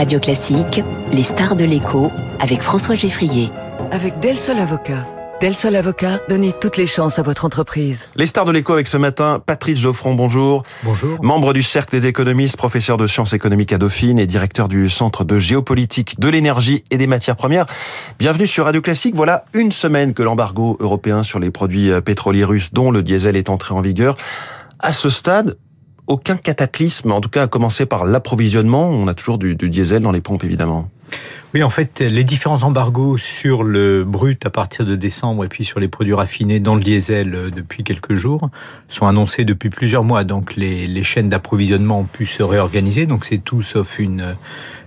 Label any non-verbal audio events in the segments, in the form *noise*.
Radio Classique, les stars de l'écho avec François Geffrier. Avec Del Sol Avocat. Del Sol Avocat, donnez toutes les chances à votre entreprise. Les stars de l'écho avec ce matin, Patrice Geoffron, bonjour. Bonjour. Membre du Cercle des économistes, professeur de sciences économiques à Dauphine et directeur du Centre de géopolitique de l'énergie et des matières premières. Bienvenue sur Radio Classique. Voilà une semaine que l'embargo européen sur les produits pétroliers russes, dont le diesel, est entré en vigueur. À ce stade, aucun cataclysme, en tout cas à commencer par l'approvisionnement. On a toujours du, diesel dans les pompes, évidemment. Oui, en fait, les différents embargos sur le brut à partir de décembre et puis sur les produits raffinés, dont le diesel euh, depuis quelques jours, sont annoncés depuis plusieurs mois. Donc les, les chaînes d'approvisionnement ont pu se réorganiser. Donc c'est tout sauf une,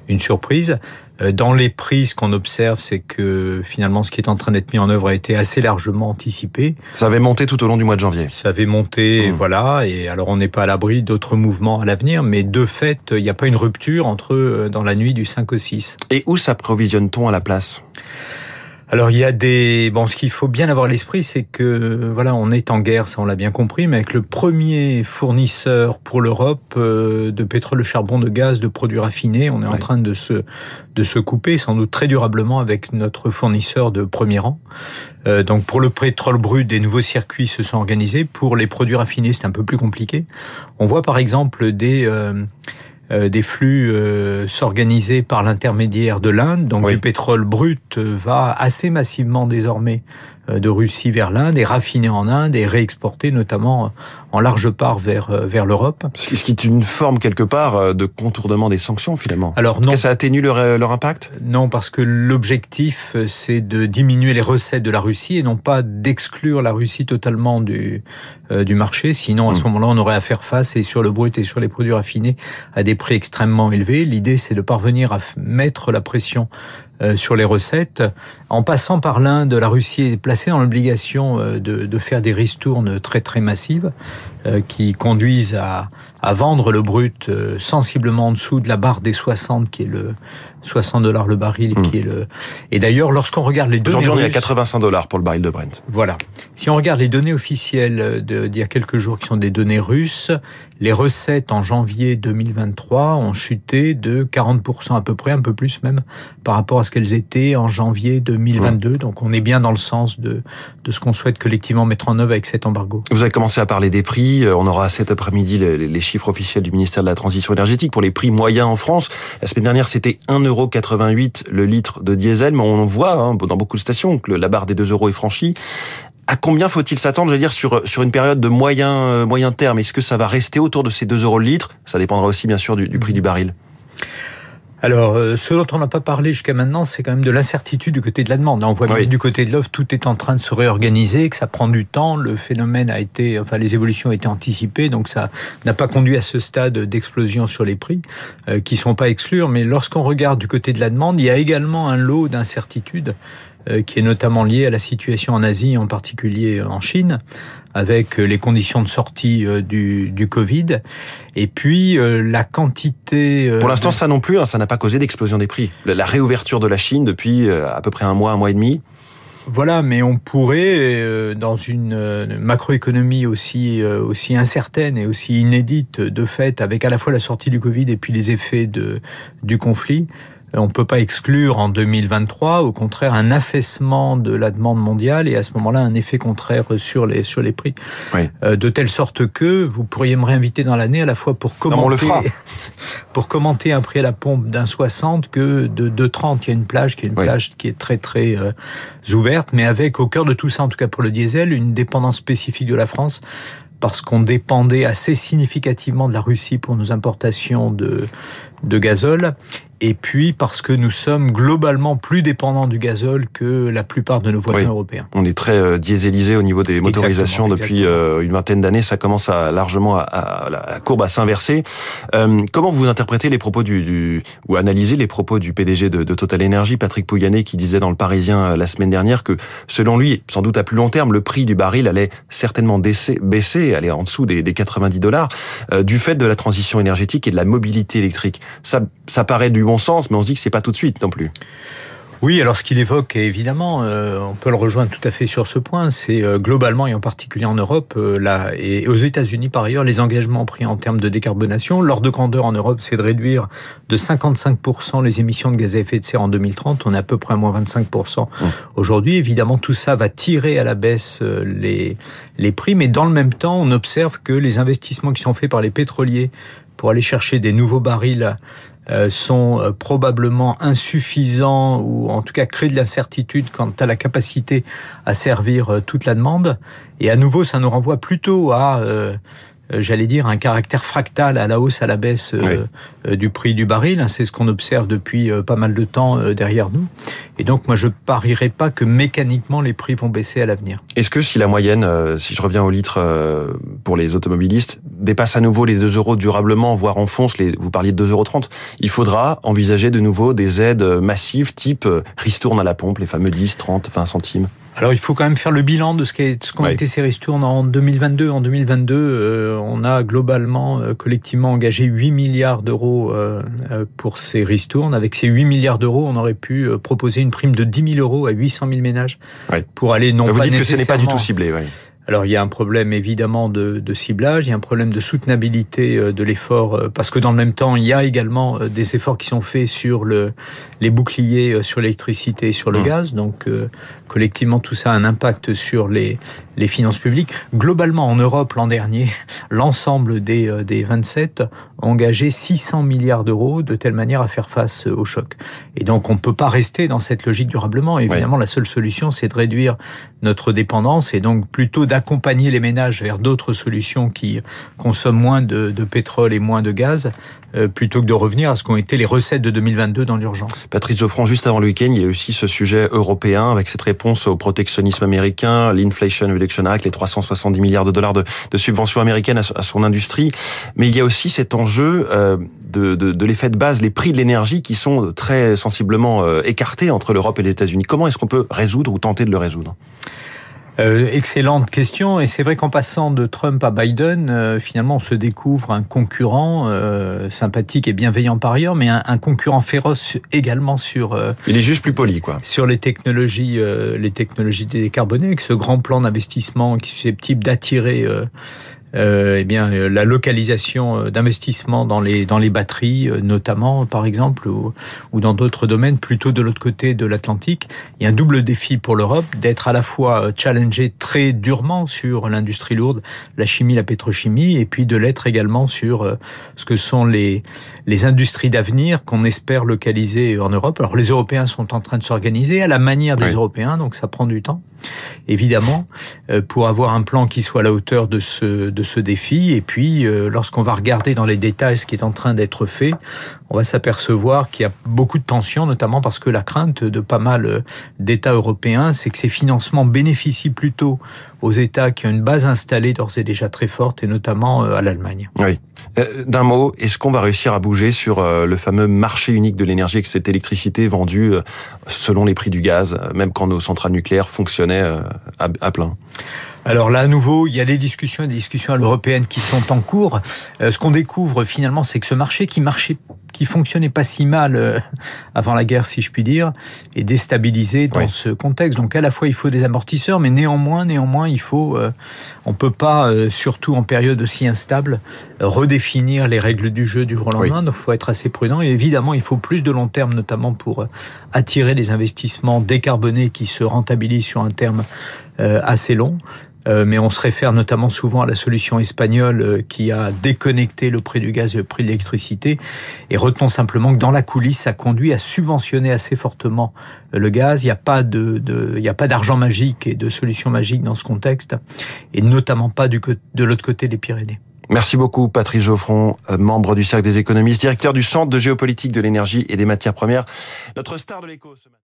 une surprise. Euh, dans les prix, ce qu'on observe, c'est que finalement, ce qui est en train d'être mis en œuvre a été assez largement anticipé. Ça avait monté tout au long du mois de janvier. Ça avait monté, Mmh. voilà. Et alors, on n'est pas à l'abri d'autres mouvements à l'avenir, mais de fait, il n'y a pas une rupture entre euh, dans la nuit du 5 au 6. Et où s'approvisionne-t-on à la place? Alors il y a des bon ce qu'il faut bien avoir à l'esprit c'est que voilà on est en guerre ça on l'a bien compris mais avec le premier fournisseur pour l'Europe euh, de pétrole, de charbon, de gaz, de produits raffinés on est en train de se de se couper sans doute très durablement avec notre fournisseur de premier rang. Euh, donc pour le pétrole brut des nouveaux circuits se sont organisés pour les produits raffinés c'est un peu plus compliqué. On voit par exemple des euh, euh, des flux euh, s'organiser par l'intermédiaire de l'Inde. Donc Oui. du pétrole brut euh, va assez massivement désormais de Russie vers l'Inde et raffiné en Inde et réexporté notamment euh, en large part vers euh, vers l'Europe. Ce qui est une forme quelque part euh, de contournement des sanctions finalement. Alors non, que ça atténue leur, euh, leur impact? Non parce que l'objectif euh, c'est de diminuer les recettes de la Russie et non pas d'exclure la Russie totalement du euh, du marché. Sinon à ce Mm. moment-là on aurait à faire face et sur le brut et sur les produits raffinés à des prix extrêmement élevés. L'idée c'est de parvenir à mettre la pression euh, sur les recettes. En passant par l'Inde, la Russie est placée dans l'obligation euh, de, de faire des ristournes très très massives euh, qui conduisent à, à vendre le brut euh, sensiblement en dessous de la barre des 60 qui est le 60 dollars le baril qui est le et d'ailleurs lorsqu'on regarde les données Aujourd'hui, on est à russes- 85 dollars pour le baril de Brent. voilà. Si on regarde les données officielles de- d'il y a quelques jours, qui sont des données russes, les recettes en janvier 2023 ont chuté de 40% à peu près, un peu plus même, par rapport à ce qu'elles étaient en janvier 2022. Donc on est bien dans le sens de, de ce qu'on souhaite collectivement mettre en œuvre avec cet embargo. Vous avez commencé à parler des prix. Euh, On aura cet après-midi les, les chiffres officiels du ministère de la Transition énergétique pour les prix moyens en France. La semaine dernière, c'était 1,88€ le litre de diesel, mais on voit hein, dans beaucoup de stations que la barre des 2 euros est franchie. À combien faut-il s'attendre, je veux dire, sur, sur une période de moyen, euh, moyen terme? Est-ce que ça va rester autour de ces 2 euros le litre? Ça dépendra aussi, bien sûr, du prix du baril. Alors, euh, ce dont on n'a pas parlé jusqu'à maintenant, c'est quand même de l'incertitude du côté de la demande. On voit bien Oui. que du côté de l'offre, tout est en train de se réorganiser, que ça prend du temps. Le phénomène a été, enfin, les évolutions ont été anticipées, donc ça n'a pas conduit à ce stade d'explosion sur les prix, euh, qui sont pas exclure. Mais lorsqu'on regarde du côté de la demande, il y a également un lot d'incertitudes qui est notamment lié à la situation en Asie, en particulier en Chine, avec euh, les conditions de sortie euh, du, du Covid, et puis euh, la quantité. euh, Pour l'instant, de- ça non plus, hein, ça n'a pas causé d'explosion des prix. La, réouverture de la Chine depuis euh, à peu près un mois, un mois et demi, Voilà, mais on pourrait, euh, dans une euh, macroéconomie aussi euh, aussi incertaine et aussi inédite de fait, avec à la fois la sortie du Covid et puis les effets de du conflit, on peut pas exclure en 2023, au contraire, un affaissement de la demande mondiale et à ce moment-là un effet contraire sur les sur les prix, Oui. Euh, de telle sorte que vous pourriez me réinviter dans l'année à la fois pour commenter on le fera. *laughs* pour commenter un prix à la pompe d'un 60 que de 2,30. Il y a une plage qui est une Oui. plage qui est très très euh, ouverte, mais avec au cœur de tout ça, en tout cas pour le diesel, une dépendance spécifique de la France parce qu'on dépendait assez significativement de la Russie pour nos importations de, de gazole, et puis parce que nous sommes globalement plus dépendants du gazole que la plupart de nos voisins Oui. européens. On est très euh, dieselisé au niveau des motorisations Exactement, depuis euh, une vingtaine d'années. Ça commence à largement à, à- la la courbe à s'inverser. Euh, comment vous interprétez les propos du, du ou analysez les propos du PDG de, de Total Energy, Patrick Pouyanné, qui disait dans le Parisien euh, la semaine dernière que selon lui, sans doute à plus long terme, le prix du baril allait certainement baisser, baisser aller en dessous des, des 90 dollars du fait de la transition énergétique et de la mobilité électrique. Ça, ça paraît du bon sens, mais on se dit que c'est pas tout de suite non plus. Oui, alors ce qu'il évoque, évidemment, euh, on peut le rejoindre tout à fait sur ce point, c'est euh, globalement et en particulier en Europe, euh, là, et aux États-Unis par ailleurs, les engagements pris en termes de décarbonation. L'ordre de grandeur en Europe, c'est de réduire de 55% les émissions de gaz à effet de serre en 2030. On est à peu près à moins 25% aujourd'hui. Évidemment, tout ça va tirer à la baisse les, les prix, mais dans le même temps, on observe que les investissements qui sont faits par les pétroliers pour aller chercher des nouveaux barils euh, sont euh, probablement insuffisants ou en tout cas créent de l'incertitude quant à la capacité à servir euh, toute la demande. Et à nouveau, ça nous renvoie plutôt à j'allais dire, un caractère fractal à la hausse, à la baisse euh, du prix du baril. Hein, c'est ce qu'on observe depuis pas mal de temps derrière nous. Et donc, moi, je parierais pas que mécaniquement les prix vont baisser à l'avenir. Est-ce que si la moyenne, si je reviens au litre pour les automobilistes, dépasse à nouveau les 2 euros durablement, voire enfonce les, vous parliez de 2,30 euros, il faudra envisager de nouveau des aides massives type ristourne à la pompe, les fameux 10, 30, 20 centimes alors il faut quand même faire le bilan de ce qu'ont été ces ristournes en 2022. En 2022, euh, on a globalement, euh, collectivement engagé 8 milliards d'euros euh, pour ces ristournes. Avec ces 8 milliards d'euros, on aurait pu proposer une prime de 10 000 euros à 800 000 ménages pour aller non Vous pas dites que ce n'est pas du tout ciblé. Oui. Alors il y a un problème évidemment de, de, ciblage, il y a un problème de soutenabilité euh, de l'effort, euh, parce que dans le même temps, il y a également euh, des efforts qui sont faits sur le, les boucliers sur l'électricité et sur le mmh. gaz. Donc collectivement, tout ça a un impact sur les, les finances publiques. Globalement, en Europe, l'an dernier, *laughs* l'ensemble des, des 27 ont engagé 600 milliards d'euros de telle manière à faire face au choc. Et donc on ne peut pas rester dans cette logique durablement. Évidemment, la seule solution, c'est de réduire notre dépendance et donc plutôt d'accompagner les ménages vers d'autres solutions qui consomment moins de, pétrole et moins de gaz, euh, plutôt que de revenir à ce qu'ont été les recettes de 2022 dans l'urgence. Patrice Geoffrand, juste avant le week-end, il y a aussi ce sujet européen avec cette réponse au protectionnisme américain, l'Inflation Reduction Act, les 370 milliards de dollars de, subventions américaines à, son industrie. Mais il y a aussi cet enjeu euh, de l'effet de base, les prix de l'énergie qui sont très sensiblement euh, écartés entre l'Europe et les États-Unis. Comment est-ce qu'on peut résoudre ou tenter de le résoudre? Euh, excellente question. Et c'est vrai qu'en passant de Trump à Biden, euh, finalement, on se découvre un concurrent euh, sympathique et bienveillant par ailleurs, mais un, un concurrent féroce également sur. Euh, Il est juste plus poli, quoi. Sur les technologies, les technologies décarbonées, avec ce grand plan d'investissement qui est susceptible d'attirer euh, eh bien euh, la localisation euh, d'investissements dans les dans les batteries euh, notamment par exemple ou, ou dans d'autres domaines plutôt de l'autre côté de l'Atlantique. Il y a un double défi pour l'Europe d'être à la fois challengé très durement sur l'industrie lourde la chimie la pétrochimie et puis de l'être également sur ce que sont les les industries d'avenir qu'on espère localiser en Europe. Alors les Européens sont en train de s'organiser à la manière des oui. Européens donc ça prend du temps évidemment pour avoir un plan qui soit à la hauteur de ce de ce défi. Et puis, euh, lorsqu'on va regarder dans les détails ce qui est en train d'être fait, on va s'apercevoir qu'il y a beaucoup de tensions, notamment parce que la crainte de pas mal euh, d'États européens, c'est que ces financements bénéficient plutôt aux États qui ont une base installée d'ores et déjà très forte, et notamment euh, à l'Allemagne. Oui. D'un mot, est-ce qu'on va réussir à bouger sur le fameux marché unique de l'énergie, avec cette électricité vendue selon les prix du gaz, même quand nos centrales nucléaires fonctionnaient à plein? Alors là, à nouveau, il y a des discussions, des discussions européennes qui sont en cours. Euh, ce qu'on découvre finalement, c'est que ce marché qui marchait, qui fonctionnait pas si mal euh, *laughs* avant la guerre, si je puis dire, est déstabilisé dans oui. ce contexte. Donc à la fois, il faut des amortisseurs, mais néanmoins, néanmoins, il faut, euh, on peut pas, euh, surtout en période aussi instable, redéfinir les règles du jeu du jour au lendemain. Oui. Donc, il faut être assez prudent. Et évidemment, il faut plus de long terme, notamment pour attirer des investissements décarbonés qui se rentabilisent sur un terme assez long. Euh, mais on se réfère notamment souvent à la solution espagnole euh, qui a déconnecté le prix du gaz et le prix de l'électricité. Et retenons simplement que dans la coulisse, ça conduit à subventionner assez fortement le gaz. Il n'y a pas de, il a pas d'argent magique et de solution magique dans ce contexte, et notamment pas du, de l'autre côté des Pyrénées. Merci beaucoup Patrice Geoffron, membre du Cercle des économistes, directeur du Centre de géopolitique de l'énergie et des matières premières. Notre star de l'écho ce matin.